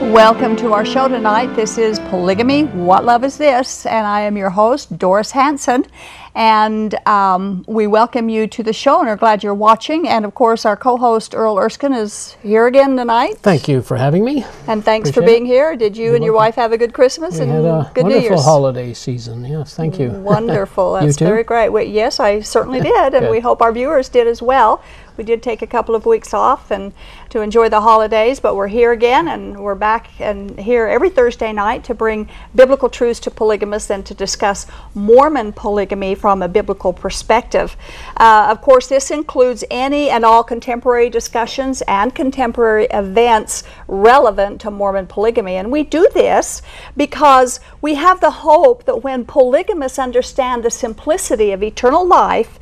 Welcome to our show tonight. This is Polygamy What Love Is This? And I am your host, Doris Hanson. And um, we welcome you to the show and are glad you're watching. And of course, our co host, Earl Erskine, is here again tonight. Thank you for having me. And thanks Appreciate for being it. here. Did you You're and your welcome. wife have a good Christmas we and had a good wonderful New Year's? holiday season. Yes, thank you. Wonderful. That's very great. Well, yes, I certainly did. And we hope our viewers did as well. We did take a couple of weeks off and to enjoy the holidays, but we're here again and we're back and here every Thursday night to bring biblical truths to polygamists and to discuss Mormon polygamy from a biblical perspective. Uh, of course, this includes any and all contemporary discussions and contemporary events relevant to Mormon polygamy. And we do this because we have the hope that when polygamists understand the simplicity of eternal life,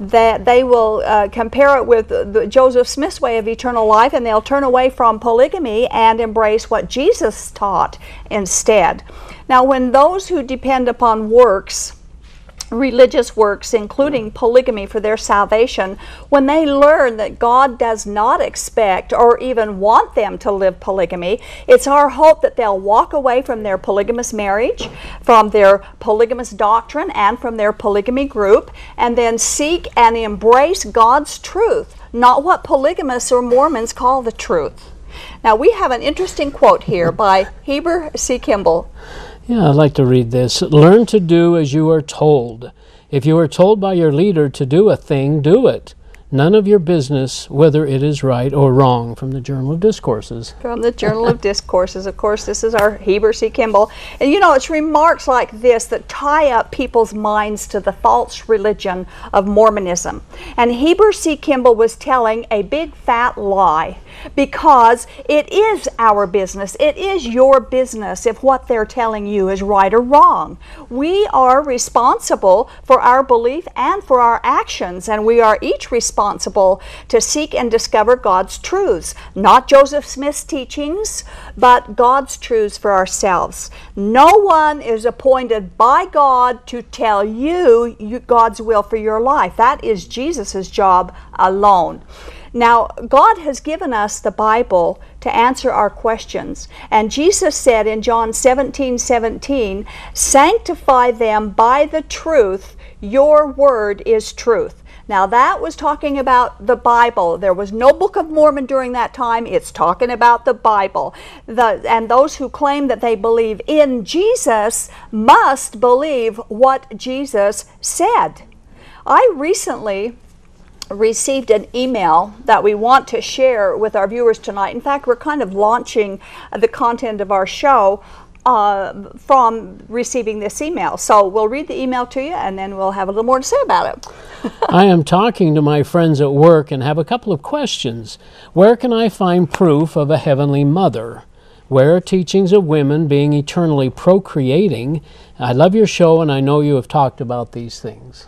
that they will uh, compare it with the, Joseph Smith's way of eternal life and they'll turn away from polygamy and embrace what Jesus taught instead. Now, when those who depend upon works religious works, including polygamy, for their salvation, when they learn that God does not expect or even want them to live polygamy, it's our hope that they'll walk away from their polygamous marriage, from their polygamous doctrine, and from their polygamy group, and then seek and embrace God's truth, not what polygamists or Mormons call the truth. Now, we have an interesting quote here by Heber C. Kimball. Yeah, I'd like to read this. Learn to do as you are told. If you are told by your leader to do a thing, do it. None of your business whether it is right or wrong. From the Journal of Discourses. From the Journal of Discourses. Of course, this is our Heber C. Kimball. And you know, it's remarks like this that tie up people's minds to the false religion of Mormonism. And Heber C. Kimball was telling a big fat lie because it is our business. It is your business if what they're telling you is right or wrong. We are responsible for our belief and for our actions, and we are each responsible to seek and discover God's truths, not Joseph Smith's teachings, but God's truths for ourselves. No one is appointed by God to tell you God's will for your life. That is Jesus' job alone. Now, God has given us the Bible to answer our questions. And Jesus said in John 17 17, Sanctify them by the truth, your word is truth. Now, that was talking about the Bible. There was no Book of Mormon during that time. It's talking about the Bible. The, and those who claim that they believe in Jesus must believe what Jesus said. I recently received an email that we want to share with our viewers tonight. In fact, we're kind of launching the content of our show uh, from receiving this email. So we'll read the email to you and then we'll have a little more to say about it. I am talking to my friends at work and have a couple of questions. Where can I find proof of a heavenly mother? Where are teachings of women being eternally procreating? I love your show and I know you have talked about these things.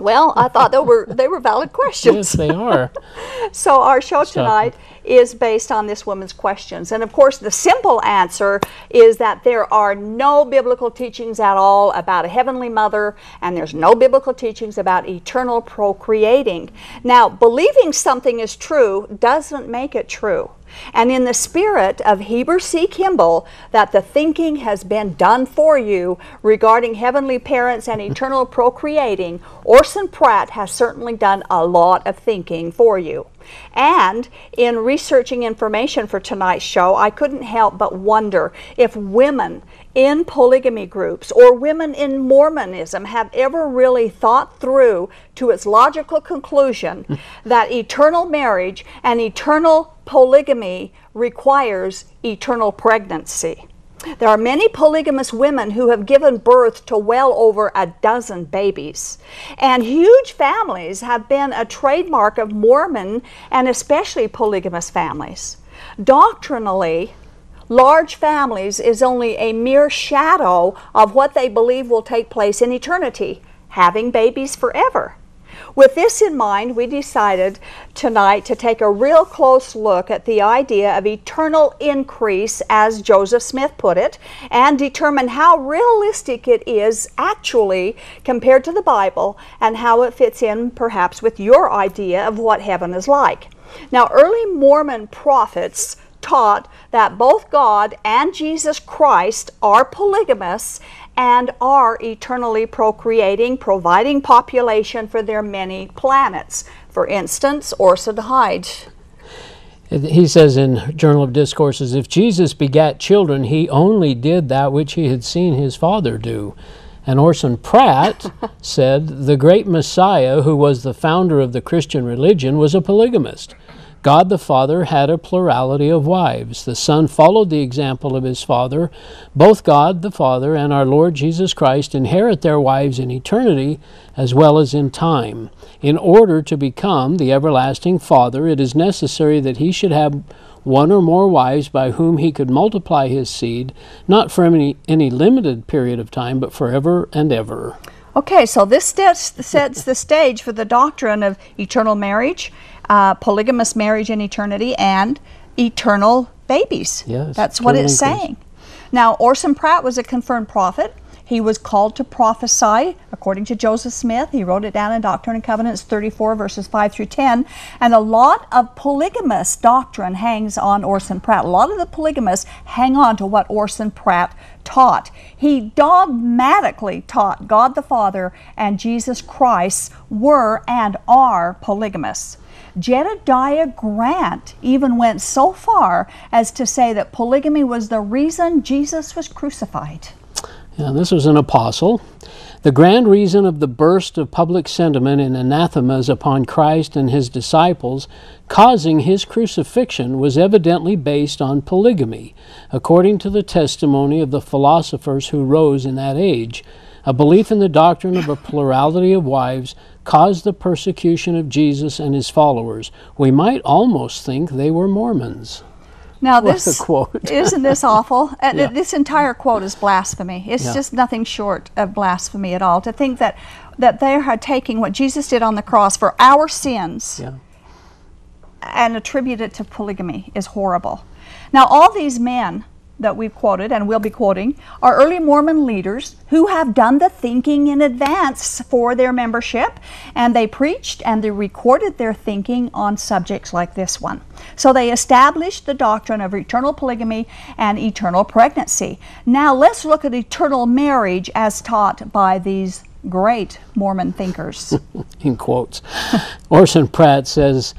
Well, I thought they were they were valid questions. yes, they are. so our show tonight is based on this woman's questions, and of course, the simple answer is that there are no biblical teachings at all about a heavenly mother, and there's no biblical teachings about eternal procreating. Now, believing something is true doesn't make it true. And in the spirit of Heber C. Kimball, that the thinking has been done for you regarding heavenly parents and eternal procreating, Orson Pratt has certainly done a lot of thinking for you. And in researching information for tonight's show, I couldn't help but wonder if women in polygamy groups or women in Mormonism have ever really thought through to its logical conclusion that eternal marriage and eternal polygamy requires eternal pregnancy. There are many polygamous women who have given birth to well over a dozen babies. And huge families have been a trademark of Mormon and especially polygamous families. Doctrinally, large families is only a mere shadow of what they believe will take place in eternity, having babies forever. With this in mind, we decided tonight to take a real close look at the idea of eternal increase, as Joseph Smith put it, and determine how realistic it is actually compared to the Bible and how it fits in perhaps with your idea of what heaven is like. Now, early Mormon prophets taught that both God and Jesus Christ are polygamous and are eternally procreating, providing population for their many planets. For instance, Orson Hyde. He says in Journal of Discourses if Jesus begat children, he only did that which he had seen his father do. And Orson Pratt said the great Messiah, who was the founder of the Christian religion, was a polygamist. God the Father had a plurality of wives. The Son followed the example of his Father. Both God the Father and our Lord Jesus Christ inherit their wives in eternity as well as in time. In order to become the everlasting Father, it is necessary that he should have one or more wives by whom he could multiply his seed, not for any, any limited period of time, but forever and ever. Okay, so this sets sets the stage for the doctrine of eternal marriage uh, polygamous marriage in eternity and eternal babies. Yes, That's what it's saying. Now, Orson Pratt was a confirmed prophet. He was called to prophesy, according to Joseph Smith. He wrote it down in Doctrine and Covenants 34, verses 5 through 10. And a lot of polygamous doctrine hangs on Orson Pratt. A lot of the polygamists hang on to what Orson Pratt taught. He dogmatically taught God the Father and Jesus Christ were and are polygamous. Jedediah Grant even went so far as to say that polygamy was the reason Jesus was crucified. Yeah, this was an apostle. The grand reason of the burst of public sentiment and anathemas upon Christ and his disciples causing his crucifixion was evidently based on polygamy, according to the testimony of the philosophers who rose in that age. A belief in the doctrine of a plurality of wives caused the persecution of Jesus and his followers. We might almost think they were Mormons. Now this quote. isn't this awful? Uh, yeah. This entire quote is blasphemy. It's yeah. just nothing short of blasphemy at all. To think that that they are taking what Jesus did on the cross for our sins yeah. and attribute it to polygamy is horrible. Now all these men that we've quoted and will be quoting are early Mormon leaders who have done the thinking in advance for their membership, and they preached and they recorded their thinking on subjects like this one. So they established the doctrine of eternal polygamy and eternal pregnancy. Now let's look at eternal marriage as taught by these great Mormon thinkers. in quotes. Orson Pratt says,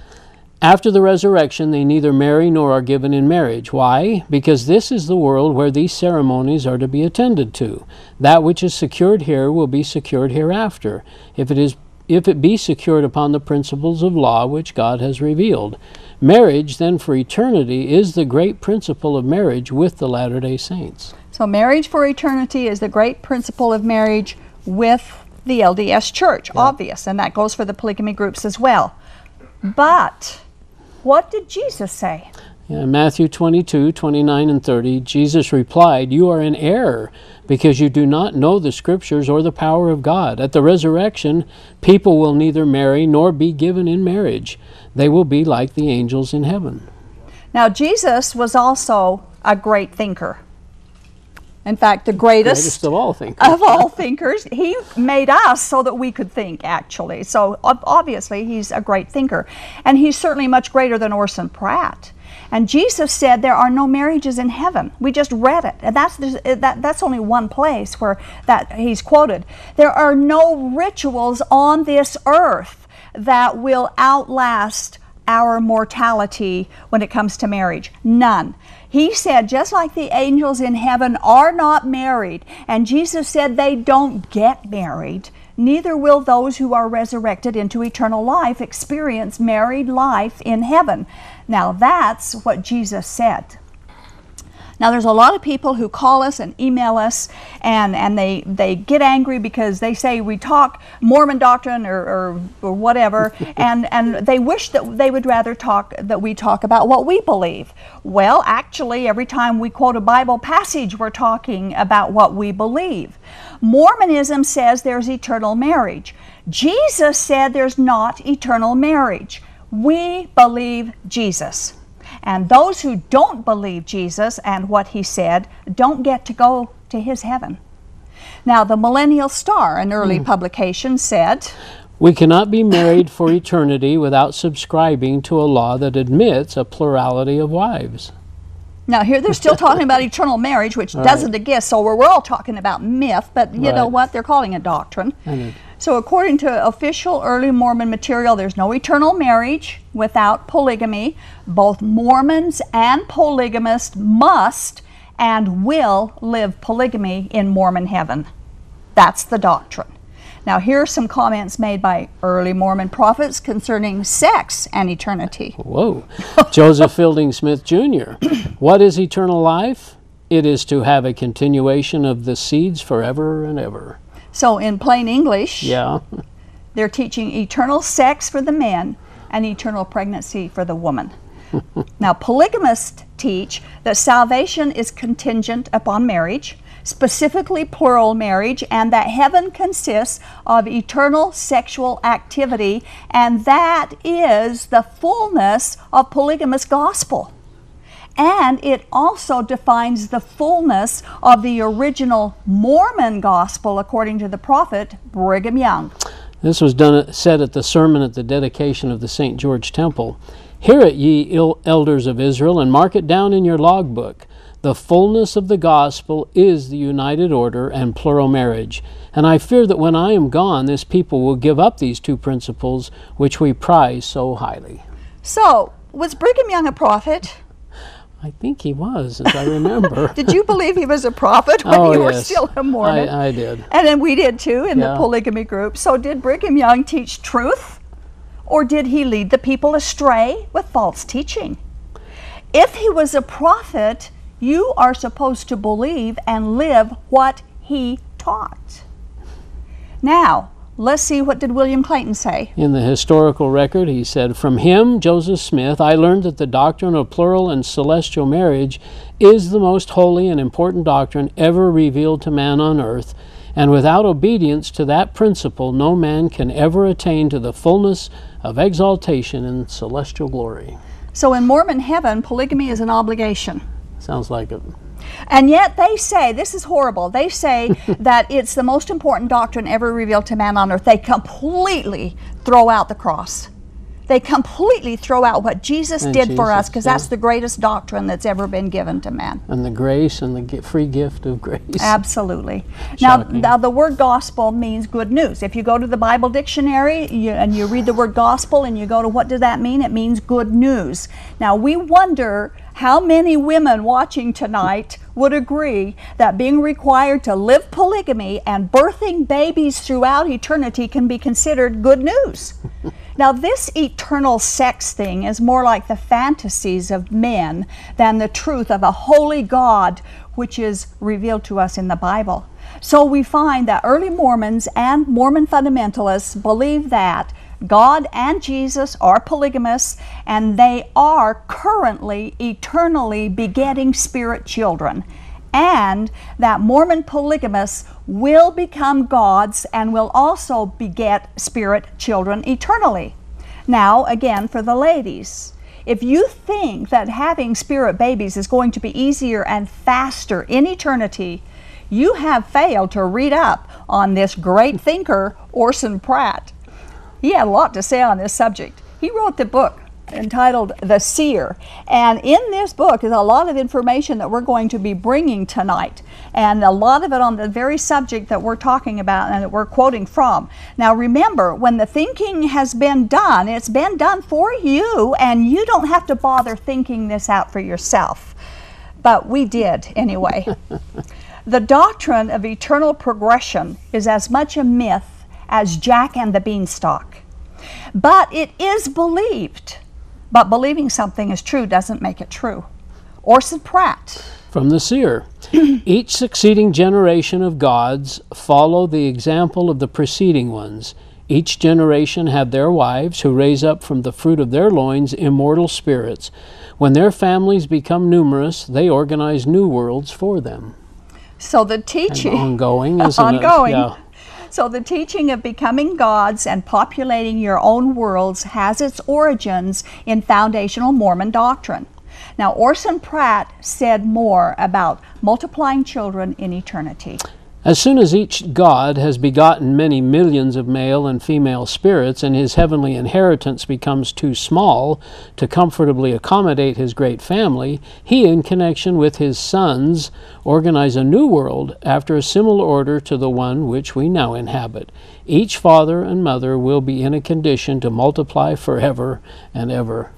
after the resurrection, they neither marry nor are given in marriage. Why? Because this is the world where these ceremonies are to be attended to. That which is secured here will be secured hereafter, if it is if it be secured upon the principles of law which God has revealed. Marriage, then, for eternity, is the great principle of marriage with the Latter day Saints. So, marriage for eternity is the great principle of marriage with the LDS Church, yeah. obvious, and that goes for the polygamy groups as well. But what did Jesus say? Yeah, Matthew 22, 29, and 30, Jesus replied, You are in error because you do not know the Scriptures or the power of God. At the resurrection, people will neither marry nor be given in marriage. They will be like the angels in heaven. Now, Jesus was also a great thinker. In fact, the greatest, greatest of all thinkers. of all thinkers. He made us so that we could think, actually. So obviously, he's a great thinker. And he's certainly much greater than Orson Pratt. And Jesus said there are no marriages in heaven. We just read it. And that's, eh, that, that's only one place where that he's quoted. There are no rituals on this earth that will outlast our mortality when it comes to marriage. None. He said, just like the angels in heaven are not married, and Jesus said they don't get married, neither will those who are resurrected into eternal life experience married life in heaven. Now that's what Jesus said. Now, there's a lot of people who call us and email us, and, and they, they get angry because they say we talk Mormon doctrine or, or, or whatever, and, and they wish that they would rather talk that we talk about what we believe. Well, actually, every time we quote a Bible passage, we're talking about what we believe. Mormonism says there's eternal marriage. Jesus said there's not eternal marriage. We believe Jesus. And those who don't believe Jesus and what he said don't get to go to his heaven. Now, the Millennial Star, an early mm. publication, said We cannot be married for eternity without subscribing to a law that admits a plurality of wives. Now, here they're still talking about eternal marriage, which doesn't exist, so we're, we're all talking about myth, but you right. know what? They're calling it doctrine. So, according to official early Mormon material, there's no eternal marriage without polygamy. Both Mormons and polygamists must and will live polygamy in Mormon heaven. That's the doctrine. Now, here are some comments made by early Mormon prophets concerning sex and eternity. Whoa. Joseph Fielding Smith Jr. What is eternal life? It is to have a continuation of the seeds forever and ever. So, in plain English, yeah. they're teaching eternal sex for the men and eternal pregnancy for the woman. now, polygamists teach that salvation is contingent upon marriage, specifically plural marriage, and that heaven consists of eternal sexual activity, and that is the fullness of polygamous gospel and it also defines the fullness of the original Mormon gospel according to the prophet Brigham Young. This was done said at the sermon at the dedication of the St. George Temple. Hear it, ye elders of Israel, and mark it down in your logbook. The fullness of the gospel is the united order and plural marriage. And I fear that when I am gone, this people will give up these two principles which we prize so highly. So, was Brigham Young a prophet? I think he was, as I remember. did you believe he was a prophet when oh, you yes. were still a Mormon? I, I did. And then we did too in yeah. the polygamy group. So did Brigham Young teach truth? Or did he lead the people astray with false teaching? If he was a prophet, you are supposed to believe and live what he taught. Now, Let's see what did William Clayton say. In the historical record, he said, From him, Joseph Smith, I learned that the doctrine of plural and celestial marriage is the most holy and important doctrine ever revealed to man on earth, and without obedience to that principle, no man can ever attain to the fullness of exaltation in celestial glory. So in Mormon heaven, polygamy is an obligation. Sounds like it. And yet they say, this is horrible, they say that it's the most important doctrine ever revealed to man on earth. They completely throw out the cross. They completely throw out what Jesus and did Jesus, for us because yeah. that's the greatest doctrine that's ever been given to man. And the grace and the free gift of grace. Absolutely. Now, now, the word gospel means good news. If you go to the Bible dictionary you, and you read the word gospel and you go to what does that mean? It means good news. Now, we wonder how many women watching tonight would agree that being required to live polygamy and birthing babies throughout eternity can be considered good news? now, this eternal sex thing is more like the fantasies of men than the truth of a holy God which is revealed to us in the Bible. So we find that early Mormons and Mormon fundamentalists believe that God and Jesus are polygamous, and they are currently eternally begetting spirit children. And that Mormon polygamists will become gods and will also beget spirit children eternally. Now, again, for the ladies, if you think that having spirit babies is going to be easier and faster in eternity, you have failed to read up on this great thinker, Orson Pratt. He had a lot to say on this subject. He wrote the book entitled The Seer. And in this book is a lot of information that we're going to be bringing tonight. And a lot of it on the very subject that we're talking about and that we're quoting from. Now remember, when the thinking has been done, it's been done for you, and you don't have to bother thinking this out for yourself. But we did anyway. the doctrine of eternal progression is as much a myth as Jack and the Beanstalk. But it is believed. But believing something is true doesn't make it true. Orson Pratt From the seer. Each succeeding generation of gods follow the example of the preceding ones. Each generation have their wives who raise up from the fruit of their loins immortal spirits. When their families become numerous, they organize new worlds for them. So the teaching ongoing, isn't ongoing. it? Yeah. So the teaching of becoming gods and populating your own worlds has its origins in foundational Mormon doctrine. Now, Orson Pratt said more about multiplying children in eternity. As soon as each God has begotten many millions of male and female spirits, and his heavenly inheritance becomes too small to comfortably accommodate his great family, he, in connection with his sons, organize a new world after a similar order to the one which we now inhabit. Each father and mother will be in a condition to multiply forever and ever.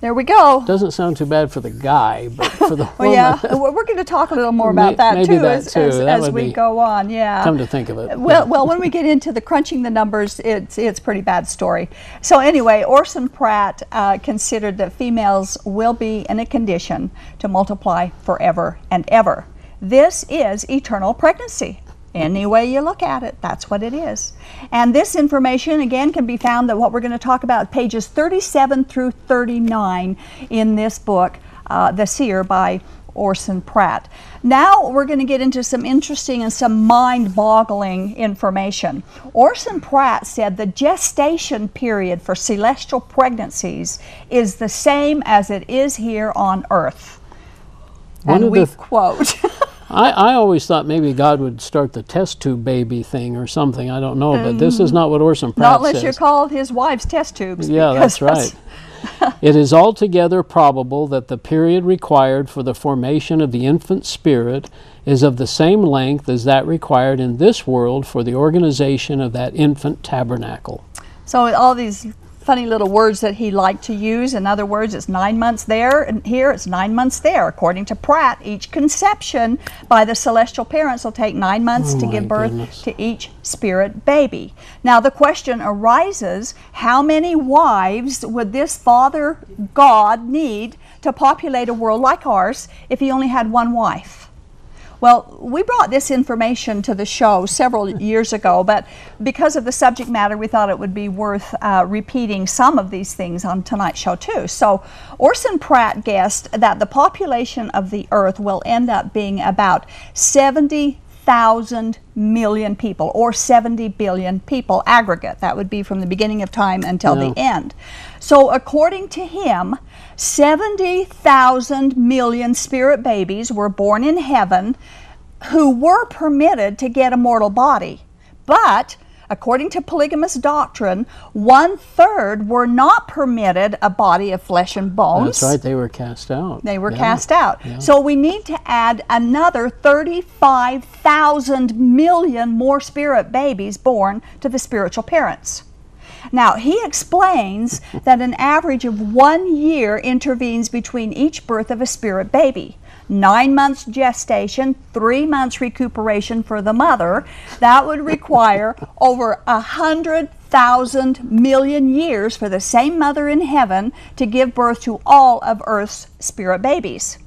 There we go. Doesn't sound too bad for the guy, but for the woman. well, woman. yeah, we're going to talk a little more about that too that as, too. as, That as we go on. Yeah. Come to think of it. Well, well, when we get into the crunching the numbers, it's it's a pretty bad story. So anyway, Orson Pratt uh, considered that females will be in a condition to multiply forever and ever. This is eternal pregnancy. Any way you look at it, that's what it is. And this information again can be found that what we're going to talk about pages 37 through 39 in this book, uh, The Seer by Orson Pratt. Now we're going to get into some interesting and some mind boggling information. Orson Pratt said the gestation period for celestial pregnancies is the same as it is here on earth. One and we the- quote. I, I always thought maybe God would start the test tube baby thing or something. I don't know, but this is mm. not what Orson Pratt Not unless says. you call his wife's test tubes. Yeah, that's right. it is altogether probable that the period required for the formation of the infant spirit is of the same length as that required in this world for the organization of that infant tabernacle. So all these funny little words that he liked to use. In other words, it's nine months there, and here it's nine months there. According to Pratt, each conception by the celestial parents will take nine months Oh to give birth goodness. to each spirit baby. Now the question arises: How many wives would this Father God need to populate a world like ours if he only had one wife? Well, we brought this information to the show several years ago, but because of the subject matter, we thought it would be worth uh, repeating some of these things on tonight's show, too. So, Orson Pratt guessed that the population of the Earth will end up being about 70,000 million people, or 70 billion people aggregate. That would be from the beginning of time until the end. So, according to him, 70,000 million spirit babies were born in heaven who were permitted to get a mortal body. But, according to polygamous doctrine, one third were not permitted a body of flesh and bones. That's right, they were cast out. They were Yeah. cast out. So we need to add another 35,000 million more spirit babies born to the spiritual parents. Now, he explains that an average of one year intervenes between each birth of a spirit baby. Nine months gestation, three months recuperation for the mother. That would require over a hundred thousand million years for the same mother in heaven to give birth to all of Earth's spirit babies.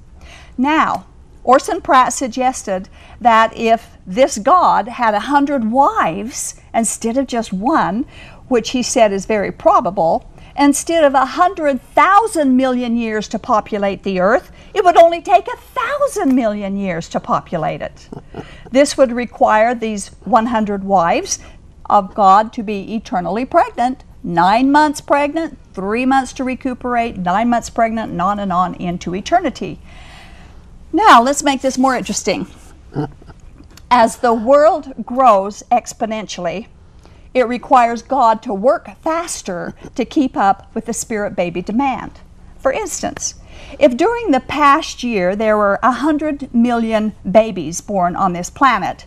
Now, Orson Pratt suggested that if this God had a hundred wives instead of just one, which he said is very probable, instead of a hundred thousand million years to populate the earth, it would only take a thousand million years to populate it. this would require these 100 wives of God to be eternally pregnant, nine months pregnant, three months to recuperate, nine months pregnant, and on and on into eternity. Now, let's make this more interesting. As the world grows exponentially, it requires God to work faster to keep up with the spirit baby demand. For instance, if during the past year there were 100 million babies born on this planet,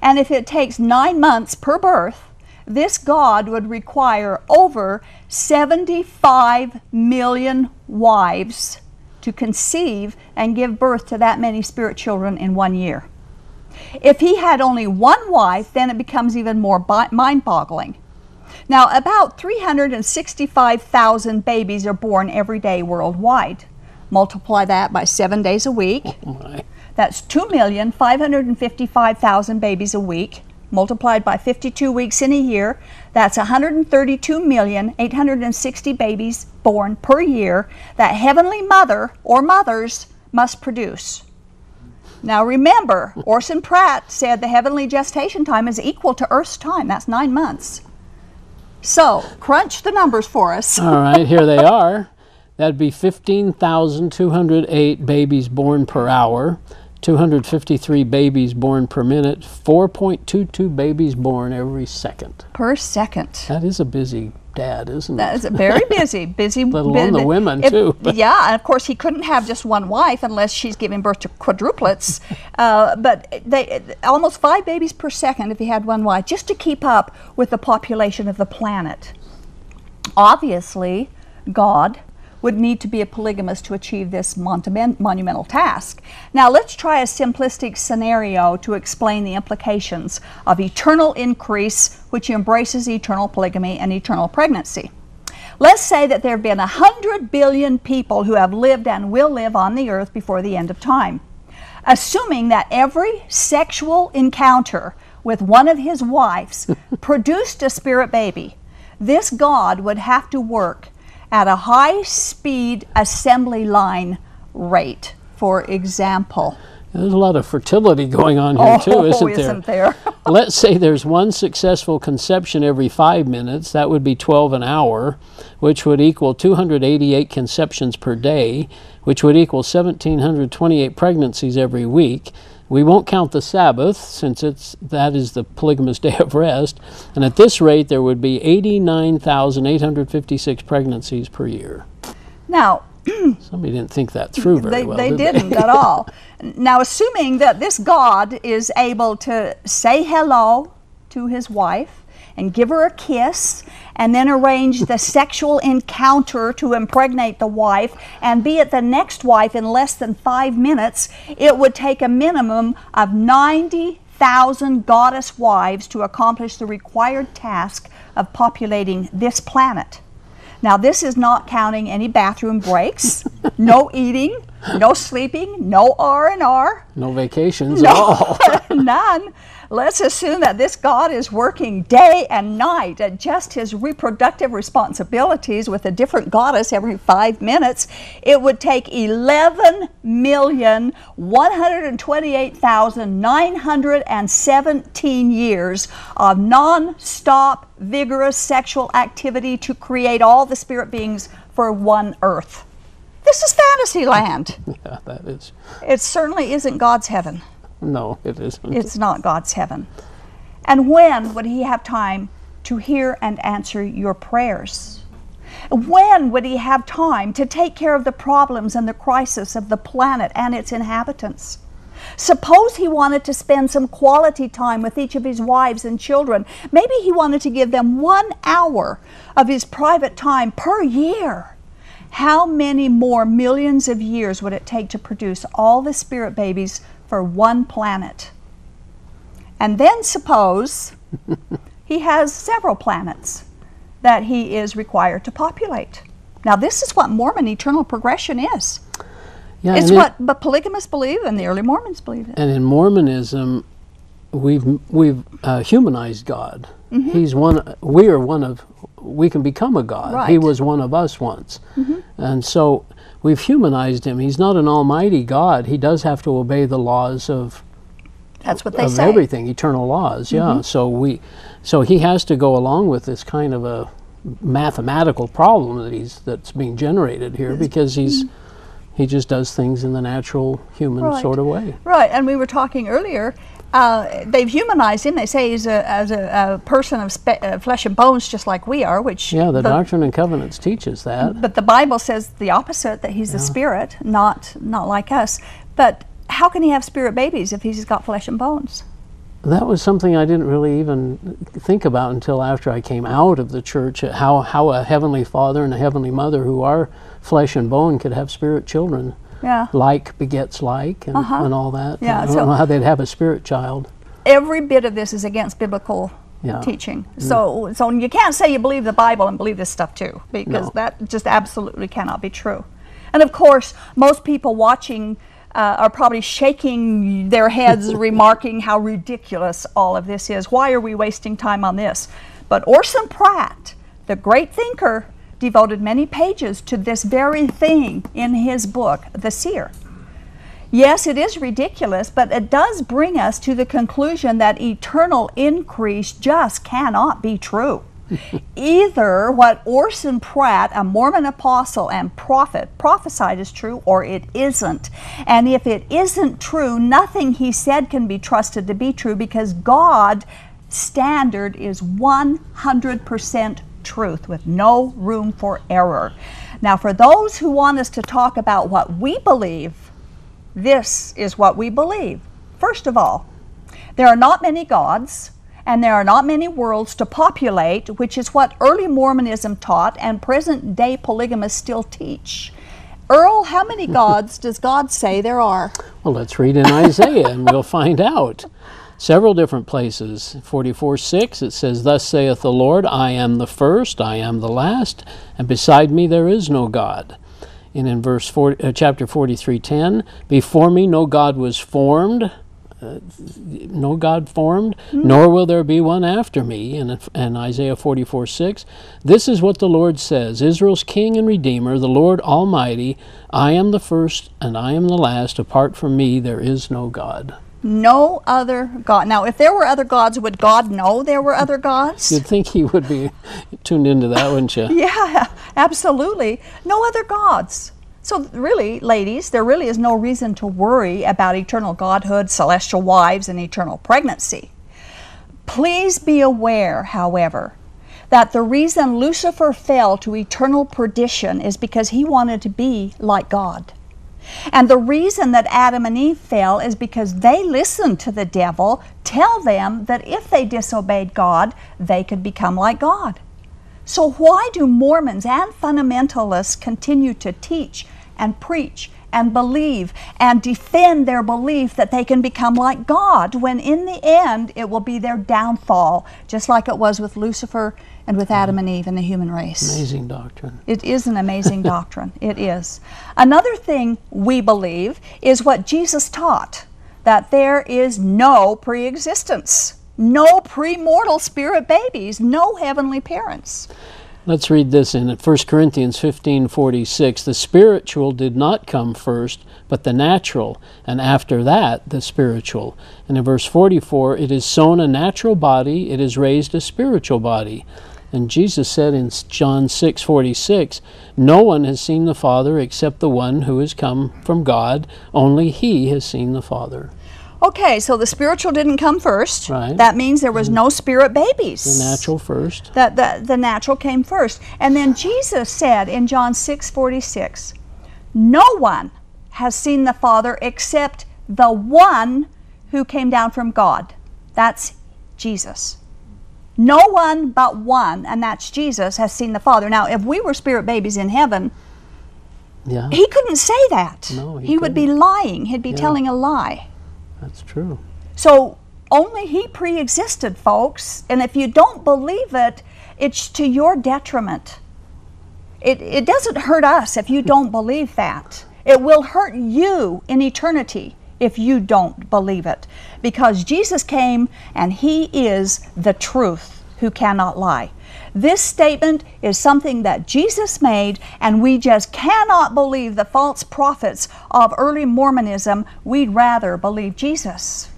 and if it takes nine months per birth, this God would require over 75 million wives to conceive and give birth to that many spirit children in one year. If he had only one wife, then it becomes even more mind boggling. Now, about 365,000 babies are born every day worldwide. Multiply that by seven days a week. Oh. That's 2,555,000 babies a week. Multiplied by 52 weeks in a year, that's 132,860 babies born per year that Heavenly Mother or mothers must produce. Now remember, Orson Pratt said the heavenly gestation time is equal to Earth's time. That's nine months. So, crunch the numbers for us. All right, here they are. That'd be 15,208 babies born per hour, 253 babies born per minute, 4.22 babies born every second. Per second. That is a busy dad, isn't That it? very busy, busy. Let alone the women, if- too, but- Yeah, and of course he couldn't have just one wife unless she's giving birth to quadruplets. uh, but they almost five babies per second if he had one wife, just to keep up with the population of the planet. Obviously, God would need to be a polygamist to achieve this monumental task. Now, let's try a simplistic scenario to explain the implications of eternal increase, which embraces eternal polygamy and eternal pregnancy. Let's say that there have been 100 billion people who have lived and will live on the earth before the end of time. Assuming that every sexual encounter with one of his wives produced a spirit baby, this God would have to work at a high speed assembly line rate, for example. There's a lot of fertility going on here, too, Oh, isn't there? isn't there? Let's say there's one successful conception every five minutes. That would be 12 an hour, which would equal 288 conceptions per day, which would equal 1,728 pregnancies every week. We won't count the Sabbath, since it's that is the polygamous day of rest. And at this rate, there would be 89,856 pregnancies per year. Now, Somebody didn't think that through very they, well. they did didn't at all. Now, assuming that this God is able to say hello to his wife and give her a kiss and then arrange the sexual encounter to impregnate the wife and be at the next wife in less than five minutes, it would take a minimum of 90,000 goddess wives to accomplish the required task of populating this planet. Now, this is not counting any bathroom breaks, no eating, no sleeping, no R and R, No vacations at all. none. Let's assume that this God is working day and night at just his reproductive responsibilities with a different goddess every five minutes. It would take 11,128,917 years of non stop, vigorous sexual activity to create all the spirit beings for one earth. This is fantasy land. yeah, that is. It certainly isn't God's heaven. No, it isn't. It's not God's heaven. And when would He have time to hear and answer your prayers? When would He have time to take care of the problems and the crisis of the planet and its inhabitants? Suppose he wanted to spend some quality time with each of his wives and children. Maybe he wanted to give them one hour of his private time per year. How many more millions of years would it take to produce all the spirit babies for one planet? And then suppose he has several planets that he is required to populate. Now, this is what Mormon eternal progression is. Yeah, It's it- what but polygamists believe and the early Mormons believe it. And in Mormonism, we've we've uh, humanized God. Mm-hmm. He's one. We are one of. We can become a God. He Right. Mm-hmm. was one of us once, and so we've humanized him. He's not an almighty God. He does have to obey the laws of That's what they of say. Mm-hmm. everything, eternal laws. Yeah. So we, so he has to go along with this kind of a mathematical problem that he's that's being generated here because he's he just does things in the natural human Right. sort of way. Right, and we were talking earlier. Uh, they've humanized him. They say he's a, as a, a person of spe- uh, flesh and bones, just like we are. Which Yeah, the Doctrine and Covenants teaches that. But the Bible says the opposite that he's a spirit, not not like us. But how can he have spirit babies if he's got flesh and bones? That was something I didn't really even think about until after I came out of the church. How how a heavenly Father and a heavenly Mother who are flesh and bone could have spirit children. Yeah. Like begets like, and, and all that. Uh-huh. Yeah, I don't so- know how they'd have a spirit child. Every bit of this is against biblical Yeah. teaching. So so you can't say you believe the Bible and believe this stuff too, because No. that just absolutely cannot be true. And of course, most people watching uh, are probably shaking their heads, remarking how ridiculous all of this is. Why are we wasting time on this? But Orson Pratt, the great thinker, devoted many pages to this very thing in his book, The Seer. Yes, it is ridiculous, but it does bring us to the conclusion that eternal increase just cannot be true. Either what Orson Pratt, a Mormon apostle and prophet, prophesied is true or it isn't. And if it isn't true, nothing he said can be trusted to be true because God standard is 100% truth with no room for error. Now, for those who want us to talk about what we believe, this is what we believe. First of all, there are not many gods and there are not many worlds to populate, which is what early Mormonism taught and present day polygamists still teach. Earl, how many gods does God say there are? Well, let's read in Isaiah and we'll find out. Several different places. 44 6, it says, Thus saith the Lord, I am the first, I am the last, and beside me there is no God. And in verse 4, uh, chapter 43 10, Before me no God was formed, uh, no God formed, mm-hmm. nor will there be one after me. And, and Isaiah 44 6, this is what the Lord says Israel's King and Redeemer, the Lord Almighty, I am the first and I am the last. Apart from me, there is no God. No other God. Now, if there were other gods, would God know there were other gods? You'd think He would be tuned into that, wouldn't you? yeah, absolutely. No other gods. So, really, ladies, there really is no reason to worry about eternal godhood, celestial wives, and eternal pregnancy. Please be aware, however, that the reason Lucifer fell to eternal perdition is because he wanted to be like God. And the reason that Adam and Eve fell is because they listened to the devil tell them that if they disobeyed God, they could become like God. So, why do Mormons and fundamentalists continue to teach and preach and believe and defend their belief that they can become like God when in the end it will be their downfall, just like it was with Lucifer and with Adam and Eve and the human race. Amazing doctrine. It is an amazing doctrine. It is. Another thing we believe is what Jesus taught that there is no pre existence, no premortal spirit babies, no heavenly parents. Let's read this in 1 Corinthians 15:46. The spiritual did not come first, but the natural, and after that the spiritual. And in verse 44, it is sown a natural body, it is raised a spiritual body. And Jesus said in John 6:46, "No one has seen the Father except the one who has come from God; only he has seen the Father." Okay, so the spiritual didn't come first. Right. That means there was mm-hmm. no spirit babies. The natural first. That the, the natural came first. And then Jesus said in John 6 46, No one has seen the Father except the one who came down from God. That's Jesus. No one but one, and that's Jesus, has seen the Father. Now, if we were spirit babies in heaven, yeah. he couldn't say that. No, he, he would be lying. He'd be yeah. telling a lie. That's true. So only he pre existed, folks. And if you don't believe it, it's to your detriment. It, it doesn't hurt us if you don't believe that. It will hurt you in eternity if you don't believe it. Because Jesus came and he is the truth who cannot lie. This statement is something that Jesus made, and we just cannot believe the false prophets of early Mormonism. We'd rather believe Jesus.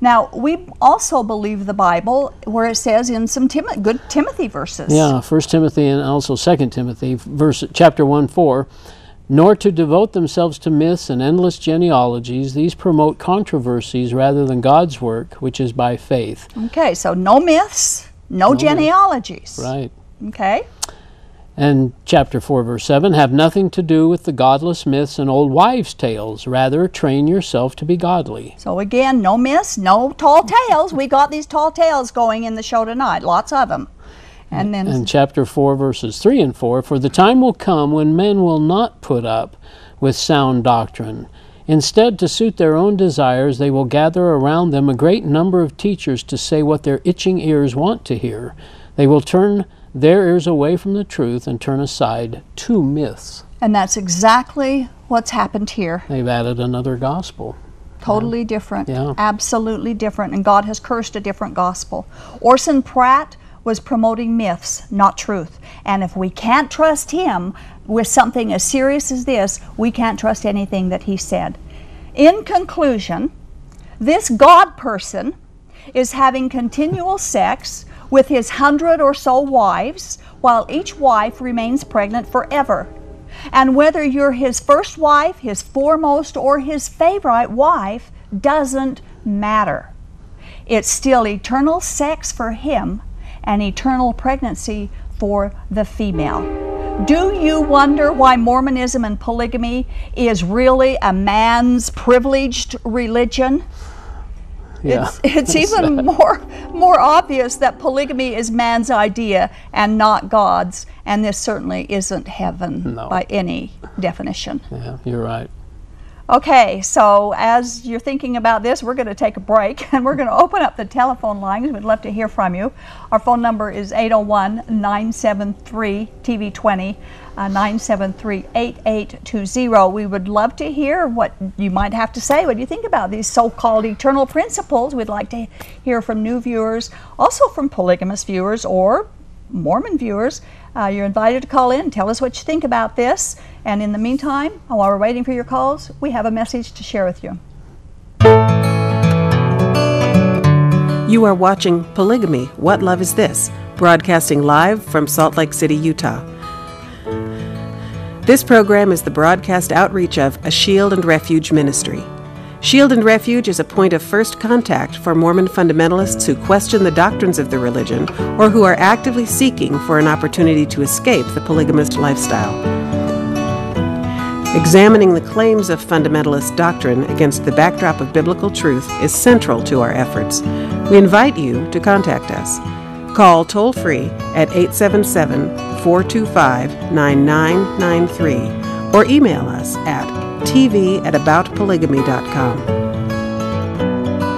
Now, we also believe the Bible where it says in some Tim- good Timothy verses. Yeah, First Timothy and also Second Timothy, verse chapter 1 4 nor to devote themselves to myths and endless genealogies. These promote controversies rather than God's work, which is by faith. Okay, so no myths, no, no genealogies. Right. Okay. And chapter 4, verse 7 have nothing to do with the godless myths and old wives' tales. Rather, train yourself to be godly. So, again, no myths, no tall tales. We got these tall tales going in the show tonight, lots of them. And then. And chapter 4, verses 3 and 4 For the time will come when men will not put up with sound doctrine. Instead, to suit their own desires, they will gather around them a great number of teachers to say what their itching ears want to hear. They will turn their ears away from the truth and turn aside to myths. And that's exactly what's happened here. They've added another gospel. Totally different. Yeah. Absolutely different. And God has cursed a different gospel. Orson Pratt was promoting myths, not truth. And if we can't trust him with something as serious as this, we can't trust anything that he said. In conclusion, this God person is having continual sex with his hundred or so wives, while each wife remains pregnant forever. And whether you're his first wife, his foremost, or his favorite wife doesn't matter. It's still eternal sex for him and eternal pregnancy for the female. Do you wonder why Mormonism and polygamy is really a man's privileged religion? Yeah. It's, it's even more more obvious that polygamy is man's idea and not God's, and this certainly isn't heaven No. by any definition. yeah, you're right. Okay, so as you're thinking about this, we're going to take a break and we're going to open up the telephone lines. We'd love to hear from you. Our phone number is 801 973 TV20, uh, 973 8820. We would love to hear what you might have to say. What do you think about these so called eternal principles? We'd like to hear from new viewers, also from polygamous viewers or Mormon viewers. Uh, you're invited to call in. Tell us what you think about this. And in the meantime, while we're waiting for your calls, we have a message to share with you. You are watching Polygamy What Love Is This? broadcasting live from Salt Lake City, Utah. This program is the broadcast outreach of A Shield and Refuge Ministry. Shield and Refuge is a point of first contact for Mormon fundamentalists who question the doctrines of the religion or who are actively seeking for an opportunity to escape the polygamist lifestyle. Examining the claims of fundamentalist doctrine against the backdrop of biblical truth is central to our efforts. We invite you to contact us. Call toll free at 877 425 9993 or email us at tv at aboutpolygamy.com.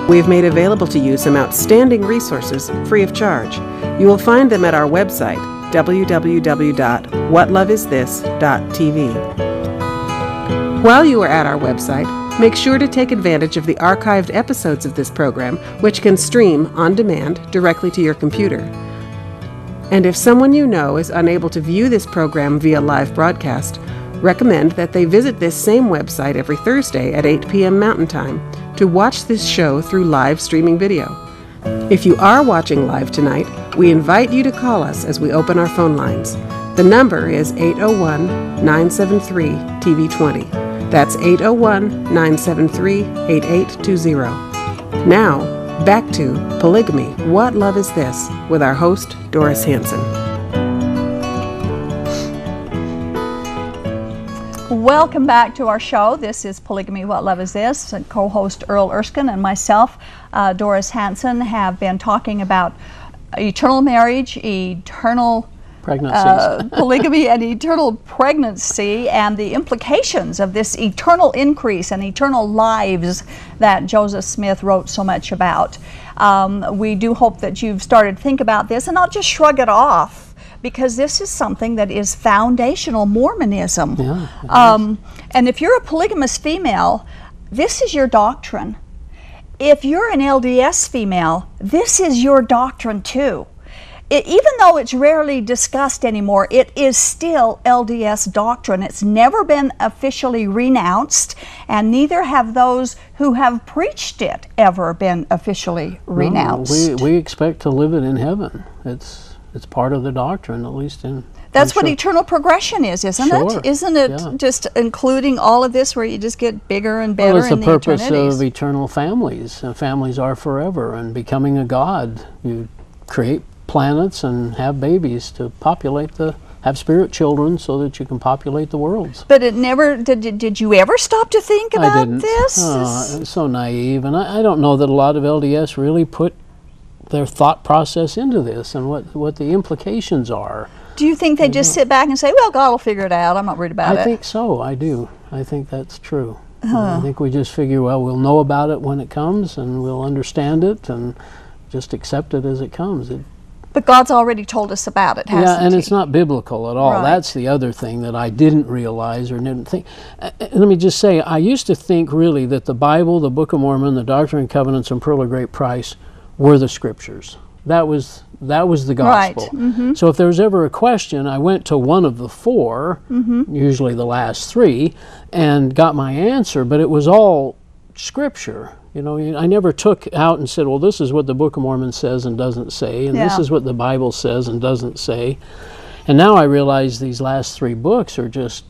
We have made available to you some outstanding resources free of charge. You will find them at our website, www.whatloveisthis.tv. While you are at our website, make sure to take advantage of the archived episodes of this program, which can stream on demand directly to your computer. And if someone you know is unable to view this program via live broadcast, recommend that they visit this same website every Thursday at 8 p.m. Mountain Time to watch this show through live streaming video. If you are watching live tonight, we invite you to call us as we open our phone lines. The number is 801 973 TV20. That's 801 973 8820. Now, back to Polygamy What Love Is This? with our host, Doris Hanson. Welcome back to our show. This is Polygamy What Love Is This? And co host Earl Erskine and myself, uh, Doris Hanson, have been talking about eternal marriage, eternal Pregnancies. uh, polygamy and eternal pregnancy and the implications of this eternal increase and eternal lives that Joseph Smith wrote so much about. Um, we do hope that you've started to think about this and not just shrug it off because this is something that is foundational Mormonism. Yeah, um, and if you're a polygamous female, this is your doctrine. If you're an LDS female, this is your doctrine too. It, even though it's rarely discussed anymore, it is still LDS doctrine. It's never been officially renounced, and neither have those who have preached it ever been officially No, renounced. we, we expect to live it in heaven. It's it's part of the doctrine, at least in. That's I'm what sure- eternal progression is, isn't Sure, it? Isn't it yeah. just including all of this where you just get bigger and better Well, it's the the purpose eternities? of eternal families. And families are forever. And becoming a god, you create planets and have babies to populate the, have spirit children so that you can populate the worlds. but it never did. Did you ever stop to think about I didn't. this? Ah, oh, it's so naive, and I, I don't know that a lot of LDS really put their thought process into this and what what the implications are. Do you think they just sit back and say, "Well, God will figure it out. I'm not worried about I it." I think so. I do. I think that's true. I think we just figure, well, we'll know about it when it comes, and we'll understand it, and just accept it as it comes. It, But God's already told us about it, hasn't Yeah, and he? it's not biblical at all. Right. That's the other thing that I didn't realize or didn't think. Uh, let me just say, I used to think really that the Bible, the Book of Mormon, the Doctrine and Covenants, and Pearl of Great Price were the scriptures. That was that was the gospel. Right. gospel. So if there was ever a question, I went to one of the 4 mm-hmm. usually the last three, and got my answer. But it was all scripture. You know, I never took out and said, "Well, this is what the Book of Mormon says and doesn't say, and this is what the Bible says and doesn't say." And now I realize these last three books are just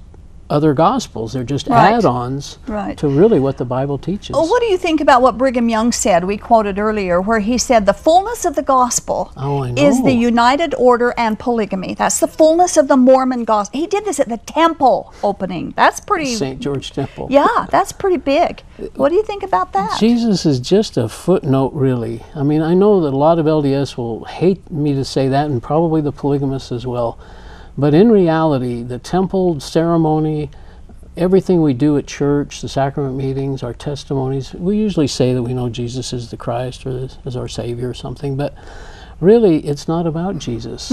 other gospels. They're just Right. add-ons Right. to really what the Bible teaches. Well, what do you think about what Brigham Young said? We quoted earlier, where he said, The fullness of the gospel Oh, is the united order and polygamy. That's the fullness of the Mormon gospel. He did this at the temple opening. That's pretty, St. George Temple. yeah, that's pretty big. What do you think about that? Jesus is just a footnote, really. I mean, I know that a lot of LDS will hate me to say that, and probably the polygamists as well. But in reality, the temple ceremony, everything we do at church, the sacrament meetings, our testimonies, we usually say that we know Jesus is the Christ or is- our Savior or something, but really it's not about Jesus.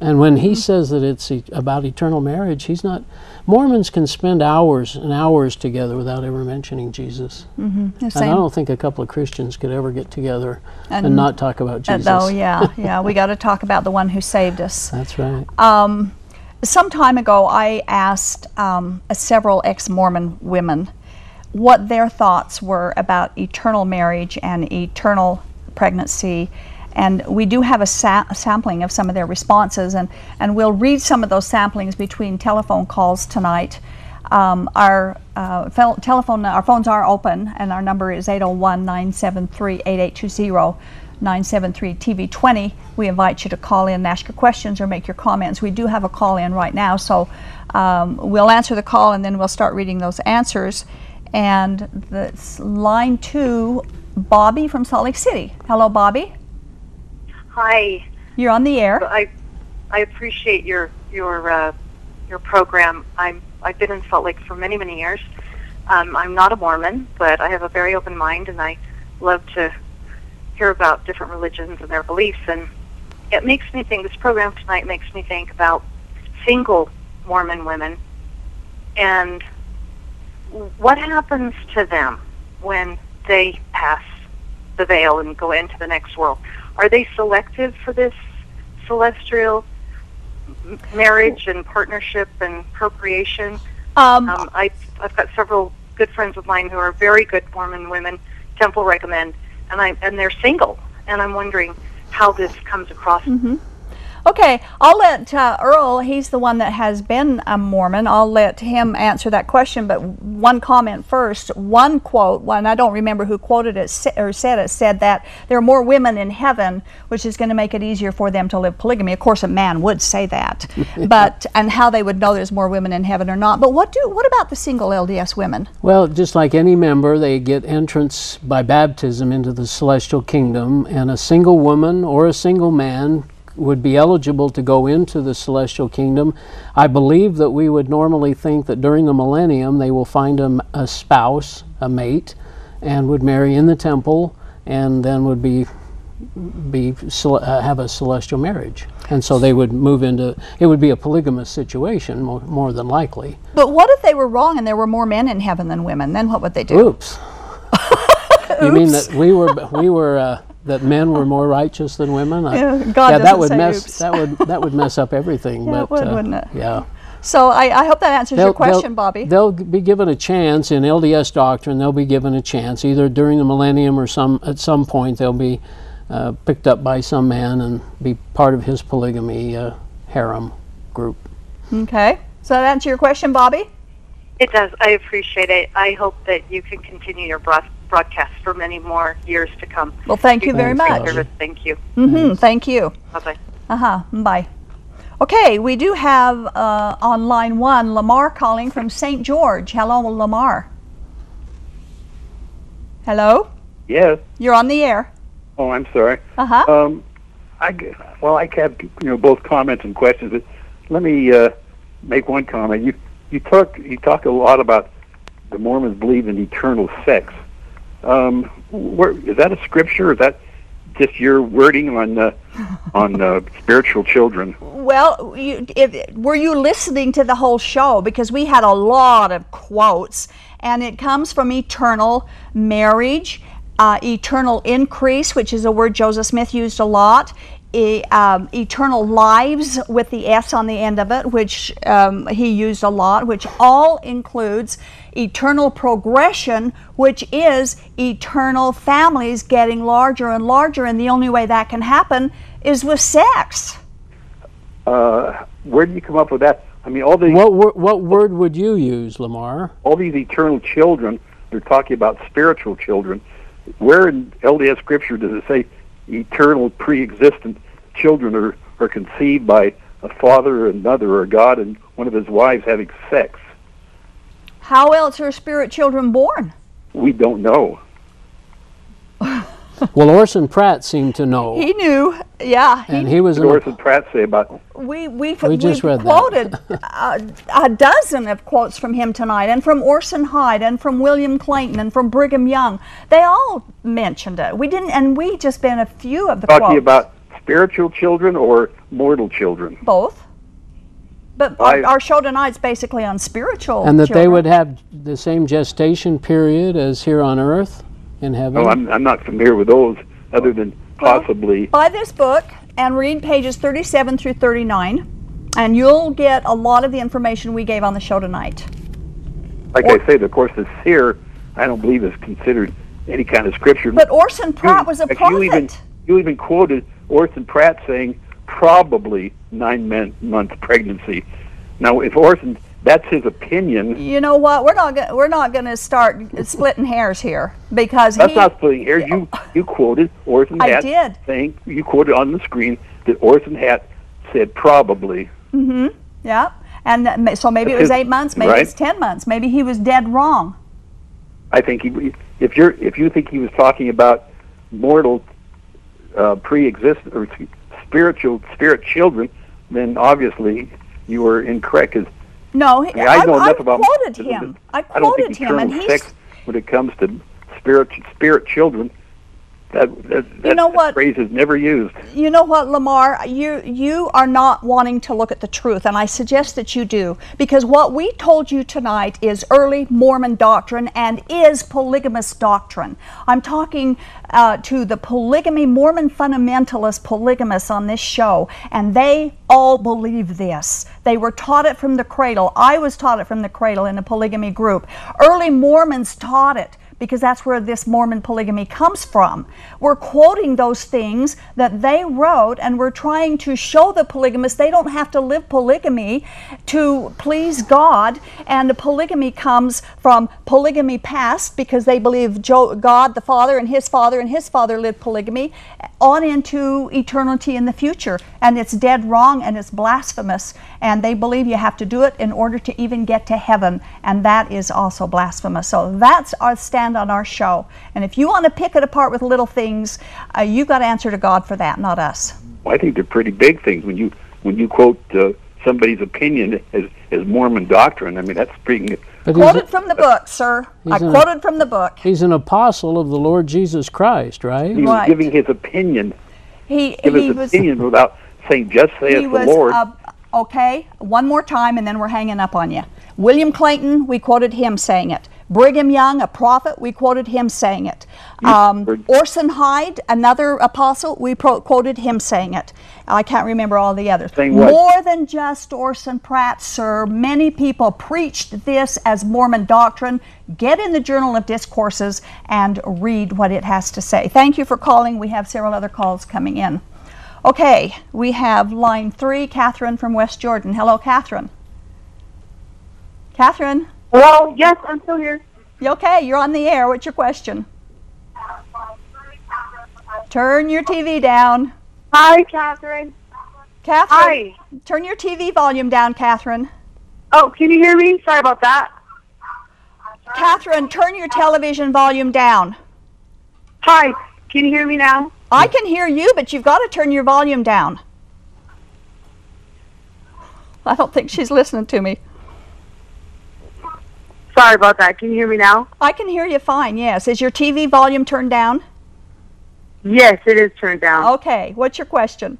And when he says that it's e- about eternal marriage, he's not. Mormons can spend hours and hours together without ever mentioning Jesus. The And I don't think a couple of Christians could ever get together and, And- not talk about Jesus. Oh, yeah, yeah, we got to talk about the one who saved us. That's right. Um, some time ago, I asked um, several ex Mormon women what their thoughts were about eternal marriage and eternal pregnancy. And we do have a, sa- a sampling of some of their responses, and, and we'll read some of those samplings between telephone calls tonight. Um, our uh, fel- telephone, our phones are open, and our number is 801 973 8820. 973 TV20. We invite you to call in and ask your questions or make your comments. We do have a call in right now, so um, we'll answer the call and then we'll start reading those answers. And that's line two, Bobby from Salt Lake City. Hello, Bobby. Hi, You're on the air. I I appreciate your your uh, your program. I'm I've been in Salt Lake for many many years. Um, I'm not a Mormon, but I have a very open mind, and I love to hear about different religions and their beliefs. And it makes me think. This program tonight makes me think about single Mormon women and what happens to them when they pass the veil and go into the next world. Are they selective for this celestial marriage and partnership and procreation? Um, Um, I, I've got several good friends of mine who are very good Mormon women. Temple recommend, and I and they're single, and I'm wondering how this comes across. Mm-hmm. Okay, I'll let uh, Earl, he's the one that has been a Mormon, I'll let him answer that question. But one comment first. One quote, one I don't remember who quoted it or said it, said that there are more women in heaven, which is going to make it easier for them to live polygamy. Of course, a man would say that, but and how they would know there's more women in heaven or not. But what do what about the single LDS women? Well, just like any member, they get entrance by baptism into the celestial kingdom, and a single woman or a single man would be eligible to go into the celestial kingdom. I believe that we would normally think that during the millennium they will find a spouse, a mate, and would marry in the temple, and then would be be uh, have a celestial marriage, and so they would move into. It would be a polygamous situation, more, more than likely. But what if they were wrong and there were more men in heaven than women? Then what would they do? Oops. you mean that we were we were uh, that men were more righteous than women? I- Yeah, God yeah, doesn't that would say mess oops. that would that would mess up everything. Yeah, it would, uh, wouldn't it? Yeah. So I, I hope that answers your They'll- question, they'll- Bobby. They'll be given a chance in LDS doctrine. They'll be given a chance either during the millennium or some at some point. They'll be uh, picked up by some man and be part of his polygamy uh, harem group. Okay. So that answer your question, Bobby? It does. I appreciate it. I hope that you can continue your broad- broadcast for many more years to come. Well, thank you very much. Service. Thank you. hmm Thank you. Bye bye. Uh huh. Bye. Okay, we do have uh, on line one Lamar calling from St. George. Hello, Lamar. Hello? Yes. You're on the air. Oh, I'm sorry. Uh huh. Um, I g- well, I have you know both comments and questions, but let me uh, make one comment. You you talk you talk a lot about the Mormons believe in eternal sex. Um, where is that a scripture? Is that just your wording on uh, on uh, spiritual children. Well, you, if, were you listening to the whole show? Because we had a lot of quotes, and it comes from eternal marriage, uh, eternal increase, which is a word Joseph Smith used a lot. E- um, eternal lives with the S on the end of it, which um, he used a lot, which all includes eternal progression, which is eternal families getting larger and larger. And the only way that can happen is with sex. Uh, where do you come up with that? I mean, all these What wor- what word would you use, Lamar? all these eternal children. They're talking about spiritual children. Where in LDS Scripture does it say eternal, pre-existent children are, are conceived by a father, and mother, or God, and one of his wives having sex? How else are spirit children born? We don't know. Well, Orson Pratt seemed to know, He knew, yeah. and He, he was What an, Orson Pratt say about we we We just we've read that. quoted a, a dozen of quotes from him tonight, and from Orson Hyde, and from William Clayton, and from Brigham Young. They all mentioned it. We didn't, and we just been a few of the talking quotes. about spiritual children or mortal children? both. But I- our, our show tonight's basically on spiritual. and that they would have the same gestation period as here on Earth in heaven. No, I'm I'm not familiar with those, other than Well- possibly. buy this book and read pages 37 through 39, and you'll get a lot of the information we gave on the show tonight. Like I say, of course, the seer, I don't believe is considered any kind of scripture. But Orson Pratt hmm. was a Like, prophet. You even, you even quoted Orson Pratt saying probably nine men, month pregnancy. Now, if Orson, that's his opinion. You know what? We're not gonna, we're not going to start splitting hairs here because That's he not splitting hairs. You you quoted Orson I Pratt did. saying you quoted on the screen that Orson Pratt said probably. Mm-hmm. Yeah. And that so maybe it was eight months, maybe right. it's ten months, maybe he was dead wrong. I think he, if you're if you think he was talking about mortal, uh, pre-existent or spiritual spirit children, then obviously you were incorrect. 'cause No, he, I, mean, I know enough about. quoted him. I I don't quoted think him, and he's when it comes to spirit spirit children. That that, that, know what? phrase is never used. you know what, Lamar, you you are not wanting to look at the truth, and I suggest that you do because what we told you tonight is early Mormon doctrine and is polygamous doctrine. I'm talking uh, to the polygamy Mormon fundamentalist polygamists on this show, and they all believe this. They were taught it from the cradle. I was taught it from the cradle in a polygamy group. Early Mormons taught it because that's where this Mormon polygamy comes from. We're quoting those things that they wrote, and we're trying to show the polygamists they don't have to live polygamy to please God. And the polygamy comes from polygamy past because they believe God the Father and his father and his father lived polygamy on into eternity in the future. And it's dead wrong and it's blasphemous. And they believe you have to do it in order to even get to heaven. And that is also blasphemous. So that's our stand on our show. And if you want to pick it apart with little things, uh, you've got to answer to God for that, not us. Well, I think they're pretty big things when you when you quote uh, somebody's opinion as as Mormon doctrine. I mean, that's pretty. But Quoted a, from the book, sir. I He's in quoted from the book. he's an apostle of the Lord Jesus Christ, right? He was Right. giving his opinion, He, give he his was. opinion without saying "Just saith he the was Lord." uh, okay one more time and then we're hanging up on you william clayton we quoted him saying it brigham young a prophet we quoted him saying it um, orson hyde another apostle we pro- quoted him saying it i can't remember all the others Saying what? more than just orson pratt sir many people preached this as mormon doctrine get in the journal of discourses and read what it has to say thank you for calling we have several other calls coming in Okay, we have line three, Catherine from West Jordan. Hello, Catherine. Catherine, Hello. Yes, I'm still here. you okay? You're on the air. What's your question? Uh, Turn your TV down. Hi, Catherine. Catherine, Hi. turn your TV volume down, Catherine. Oh, can you hear me? Sorry about that. Catherine, turn your television volume down. Hi. Can you hear me now? I can hear you, but you've got to turn your volume down. I don't think she's listening to me. Sorry about that. Can you hear me now? I can hear you fine, yes. Is your TV volume turned down? Yes, it is turned down. Okay, what's your question?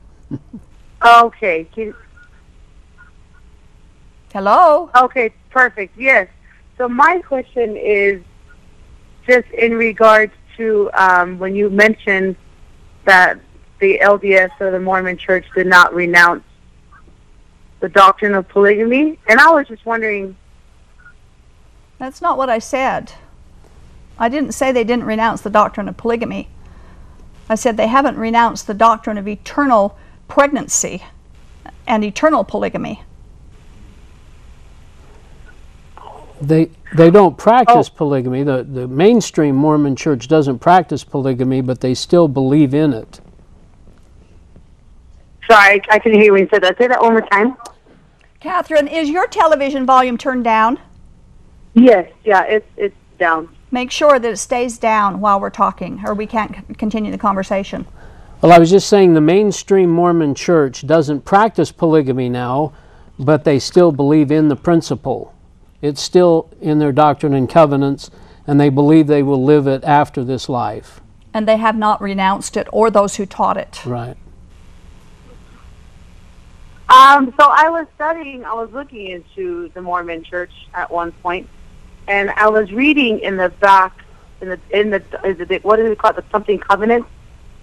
Okay. Can, Hello? okay, perfect. Yes. So my question is just in regards to um, when you mentioned that the LDS or the Mormon Church did not renounce the doctrine of polygamy, and I was just wondering. That's not what I said. I didn't say they didn't renounce the doctrine of polygamy. I said they haven't renounced the doctrine of eternal pregnancy and eternal polygamy. They they don't practice oh. polygamy. The the mainstream Mormon church doesn't practice polygamy, but they still believe in it. Sorry, I couldn't hear you when you said that. Say that one more time. Catherine, is your television volume turned down? Yes. Yeah. It's it's down. Make sure that it stays down while we're talking, or we can't c- continue the conversation. Well, I was just saying the mainstream Mormon church doesn't practice polygamy now, but they still believe in the principle. It's still in their doctrine and covenants, and they believe they will live it after this life. And they have not renounced it, or those who taught it. Right. Um, so I was studying, I was looking into the Mormon Church at one point, and I was reading in the back, in the in the is it what is it called, the something covenant?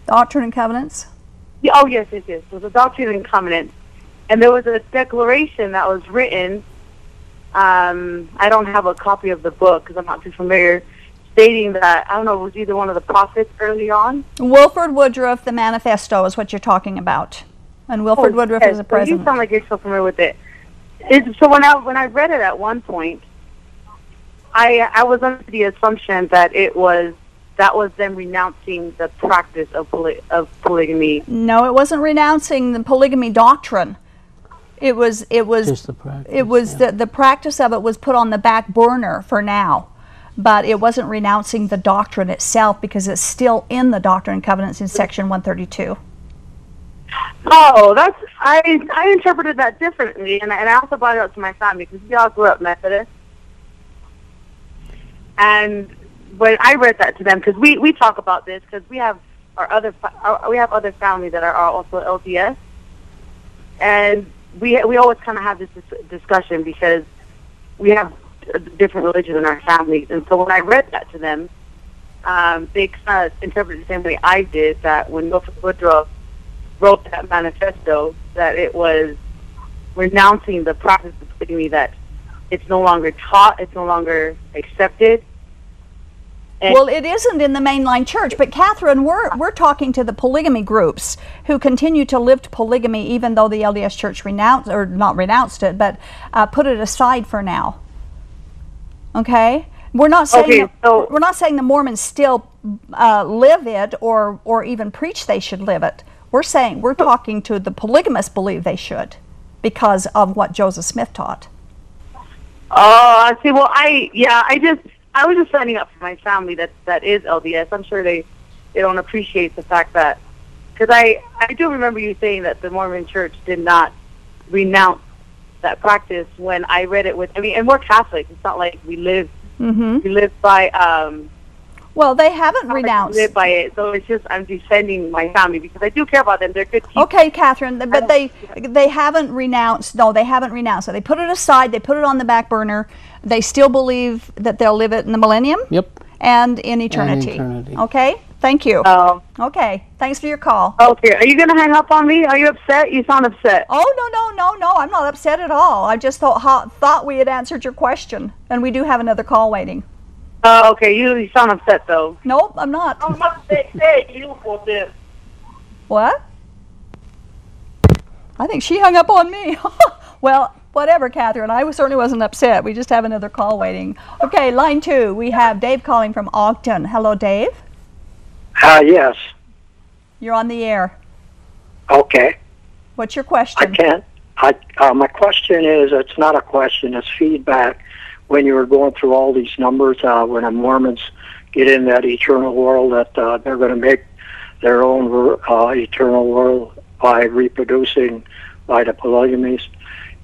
Doctrine and Covenants? Yeah, oh yes, yes, yes. It was a doctrine and covenant, and there was a declaration that was written. Um, I don't have a copy of the book because I'm not too familiar. Stating that I don't know, it was either one of the prophets early on. Wilford Woodruff, the manifesto, is what you're talking about. And Wilford Oh, Woodruff yes, is a so. You sound like you're so familiar with it. It's, so when I when I read it at one point, I I was under the assumption that it was that was them renouncing the practice of poly, of polygamy. No, it wasn't renouncing the polygamy doctrine. It was it was Just the practice. it was yeah. the the practice of it was put on the back burner for now. But it wasn't renouncing the doctrine itself because it's still in the Doctrine and Covenants in section 132. Oh, that's I I interpreted that differently, and and I also brought it up to my family because we all grew up Methodist, and when I read that to them because we we talk about this because we have our other our, we have other family that are also LDS, and we we always kind of have this dis- discussion because we have different religion in our families, and so when I read that to them, um, they kind of interpreted the same way I did that when Wilford Woodruff wrote that manifesto that it was renouncing the practice of polygamy that it's no longer taught, it's no longer accepted. And Well, it isn't in the mainline church, but Catherine, we're we're talking to the polygamy groups who continue to live polygamy, even though the LDS Church renounced or not renounced it, but uh, put it aside for now. Okay, we're not saying Okay, that- so- we're not saying the Mormons still uh, live it or or even preach they should live it. We're saying we're talking to the polygamists believe they should because of what Joseph Smith taught. Oh, I see. Well, I yeah, I just I was just signing up for my family that that is LDS. I'm sure they they don't appreciate the fact that because I I do remember you saying that the Mormon Church did not renounce that practice when I read it with. I mean, and we're Catholics. It's not like we live hmm we live by um Well, they haven't not like we renounced. live by it. So it's just I'm defending my family because I do care about them. They're good people. Okay, Catherine, but they they haven't renounced. No, they haven't renounced So They put it aside. They put it on the back burner. They still believe that they'll live it in the millennium Yep. and in eternity. eternity. Okay, thank you. Um, okay, thanks for your call. okay, are you gonna hang up on me? Are you upset? You sound upset. Oh no no no no! I'm not upset at all. I just thought thought we had answered your question, and we do have another call waiting. Oh, okay. You, you sound upset though. Nope, I'm not. I'm not say, say you for this. What? I think she hung up on me. well, whatever, Catherine. I was- certainly wasn't upset. We just have another call waiting. Okay, line two. We have Dave calling from Ogden. Hello, Dave. Uh, yes. You're on the air. Okay. What's your question? I can't. I, uh, my question is, it's not a question, it's feedback. When you were going through all these numbers, uh, when the Mormons get in that eternal world, that uh, they're going to make their own uh, eternal world by reproducing by the polygamies,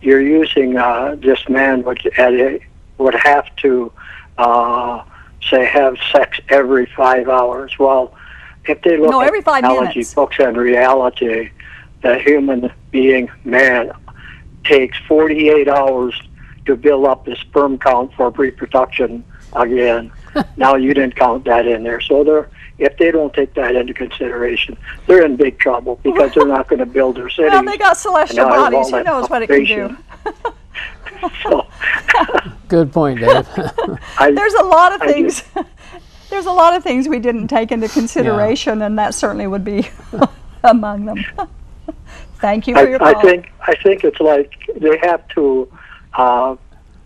you're using uh, this man would uh, would have to uh, say have sex every five hours. Well, if they look No, at biology minutes. books and reality, the human being, man, takes 48 hours to build up the sperm count for reproduction again. now you didn't count that in there, so they're if they don't take that into consideration, they're in big trouble because they're not going to build their cities. Well, they got celestial and have all bodies. Who that knows what it can do? so, Good point, Dave. I, There's a lot of I things. There's a lot of things we didn't take into consideration, and that certainly would be among them. Thank you for your I, call. I think I think it's like they have to uh,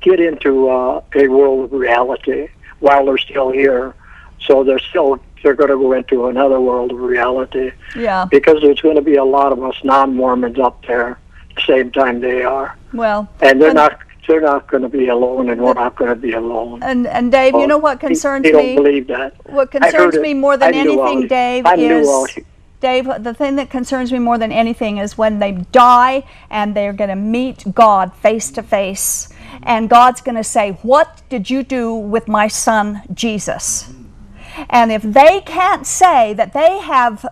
get into uh, a world of reality while they're still here. So they're still they're going to go into another world of reality yeah. because there's going to be a lot of us non-Mormons up there the same time they are, Well, and they're And- not they're not going to be alone, and we're not going to be alone. and and Dave, you know what they- concerns they, me? don't believe that. What concerns me more than anything, Dave, I knew is all- Dave. The thing that concerns me more than anything is when they die and they're going to meet God face to face, and God's going to say, "What did you do with my son Jesus?" And if they can't say that they have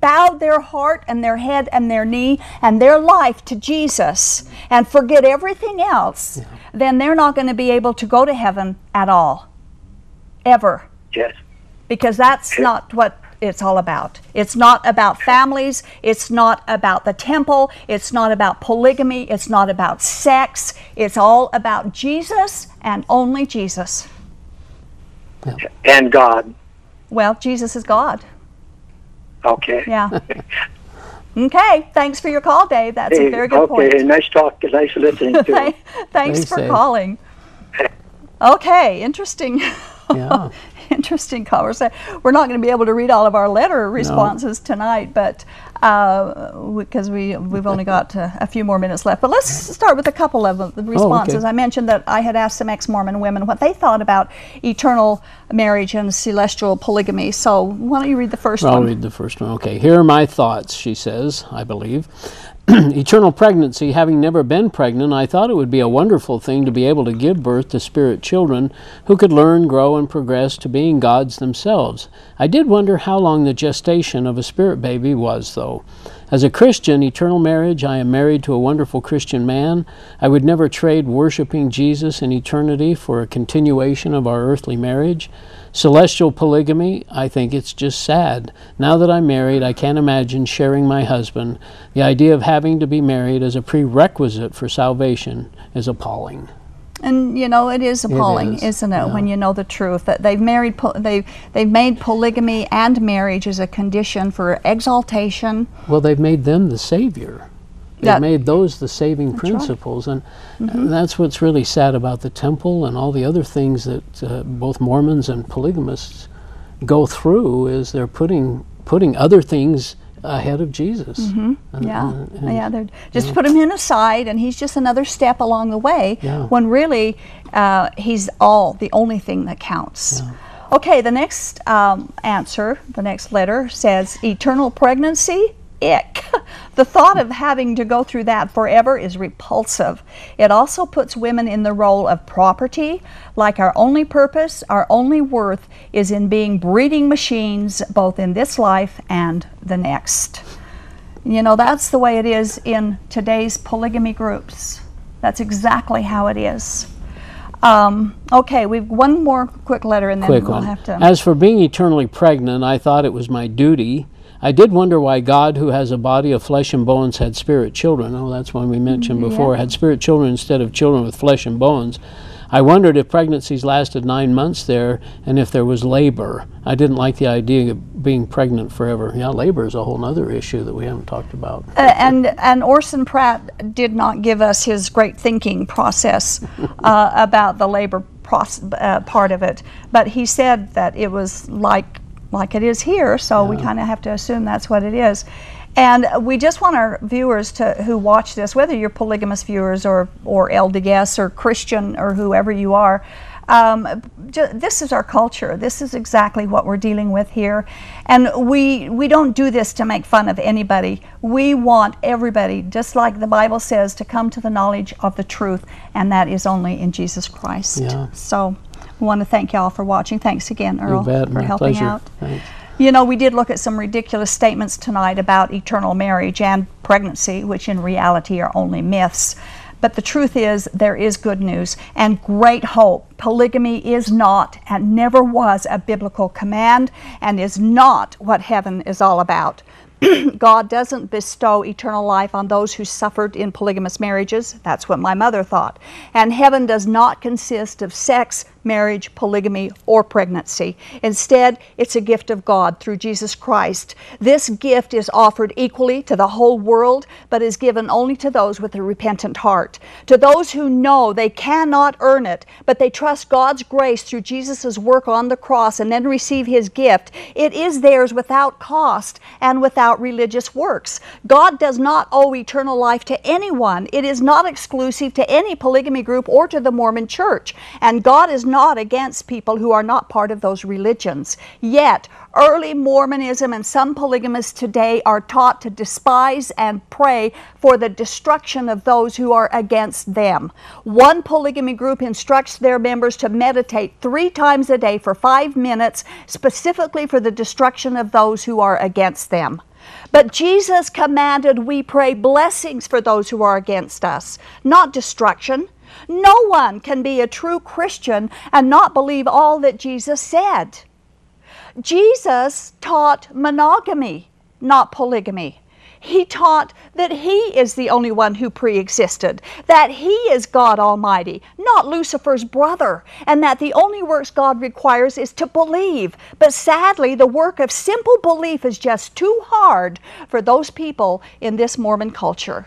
bowed their heart and their head and their knee and their life to Jesus and forget everything else, then they're not going to be able to go to heaven at all. Ever Yes. because that's not what it's all about. It's not about families, it's not about the temple, it's not about polygamy, it's not about sex. It's all about Jesus and only Jesus. And God. Well, Jesus is God. Okay. Yeah. okay, thanks for your call, Dave. That's Hey, a very good okay, point. Okay, nice talk. Nice listening to. Thanks Thanks, for Dave. calling. Okay, interesting. Yeah. interesting conversation. We're not going to be able to read all of our letter responses tonight, but because we we've only got uh, a few more minutes left. But let's start with a couple of the responses. I mentioned that I had asked some ex-Mormon women what they thought about eternal marriage and celestial polygamy. So why don't you read the 1st one? I'll read the first one. Okay, here are my thoughts, she says, I believe. Eternal pregnancy, having never been pregnant, I thought it would be a wonderful thing to be able to give birth to spirit children who could learn, grow, and progress to being gods themselves. I did wonder how long the gestation of a spirit baby was, though. As a Christian, eternal marriage, I am married to a wonderful Christian man. I would never trade worshiping Jesus in eternity for a continuation of our earthly marriage. Celestial polygamy, I think it's just sad. Now that I'm married, I can't imagine sharing my husband. The idea of having to be married as a prerequisite for salvation is appalling. And you know it is appalling, is, isn't it, yeah. when you know the truth that they've married, they've they've made polygamy and marriage as a condition for exaltation. Well, they've made them the savior. They've made those the saving right. Mm-hmm. principles, and and that's what's really sad about the temple and all the other things that uh, both Mormons and polygamists go through. Is they're putting putting other things ahead of Jesus. And- Yeah, and- and- yeah. They're just put him in aside, and he's just another step along the way. Yeah. When really, uh, he's all the only thing that counts. Okay, the next um, answer, the next letter says eternal pregnancy. Ick. The thought of having to go through that forever is repulsive. It also puts women in the role of property, like our only purpose, our only worth is in being breeding machines both in this life and the next. You know, that's the way it is in today's polygamy groups. That's exactly how it is. Um, okay, we've one more quick letter and then quick we'll one. have to. As for being eternally pregnant, I thought it was my duty. I did wonder why God, who has a body of flesh and bones, had spirit children. Oh, that's one we mentioned before. Had spirit children instead of children with flesh and bones. I wondered if pregnancies lasted nine months there and if there was labor. I didn't like the idea of being pregnant forever. Yeah, labor is a whole other issue that we haven't talked about. Uh, and and Orson Pratt did not give us his great thinking process uh, about the labor uh, part of it, but he said that it was like like it is here, so we kind of have to assume that's what it is. And we just want our viewers to who watch this, whether you're polygamous viewers or or LDS or Christian or whoever you are. Um, ju- this is our culture. This is exactly what we're dealing with here, and we we don't do this to make fun of anybody. We want everybody, just like the Bible says, to come to the knowledge of the truth, and that is only in Jesus Christ. Yeah. So, want to thank y'all for watching. Thanks again, Earl, you bet. for helping pleasure. out. Thanks. You know, we did look at some ridiculous statements tonight about eternal marriage and pregnancy, which in reality are only myths. But the truth is, there is good news and great hope. Polygamy is not and never was a biblical command and is not what heaven is all about. God doesn't bestow eternal life on those who suffered in polygamous marriages. That's what my mother thought. And heaven does not consist of sex, marriage, polygamy, or pregnancy. Instead, it's a gift of God through Jesus Christ. This gift is offered equally to the whole world, but is given only to those with a repentant heart. To those who know they cannot earn it, but they trust God's grace through Jesus' work on the cross and then receive His gift, it is theirs without cost and without religious works. God does not owe eternal life to anyone. It is not exclusive to any polygamy group or to the Mormon church. And God is not against people who are not part of those religions. Yet, early Mormonism and some polygamists today are taught to despise and pray for the destruction of those who are against them. One polygamy group instructs their members to meditate three times a day for five minutes, specifically for the destruction of those who are against them. But Jesus commanded we pray blessings for those who are against us, not destruction. No one can be a true Christian and not believe all that Jesus said. Jesus taught monogamy, not polygamy. He taught that He is the only one who pre existed, that He is God Almighty, not Lucifer's brother, and that the only works God requires is to believe. But sadly, the work of simple belief is just too hard for those people in this Mormon culture.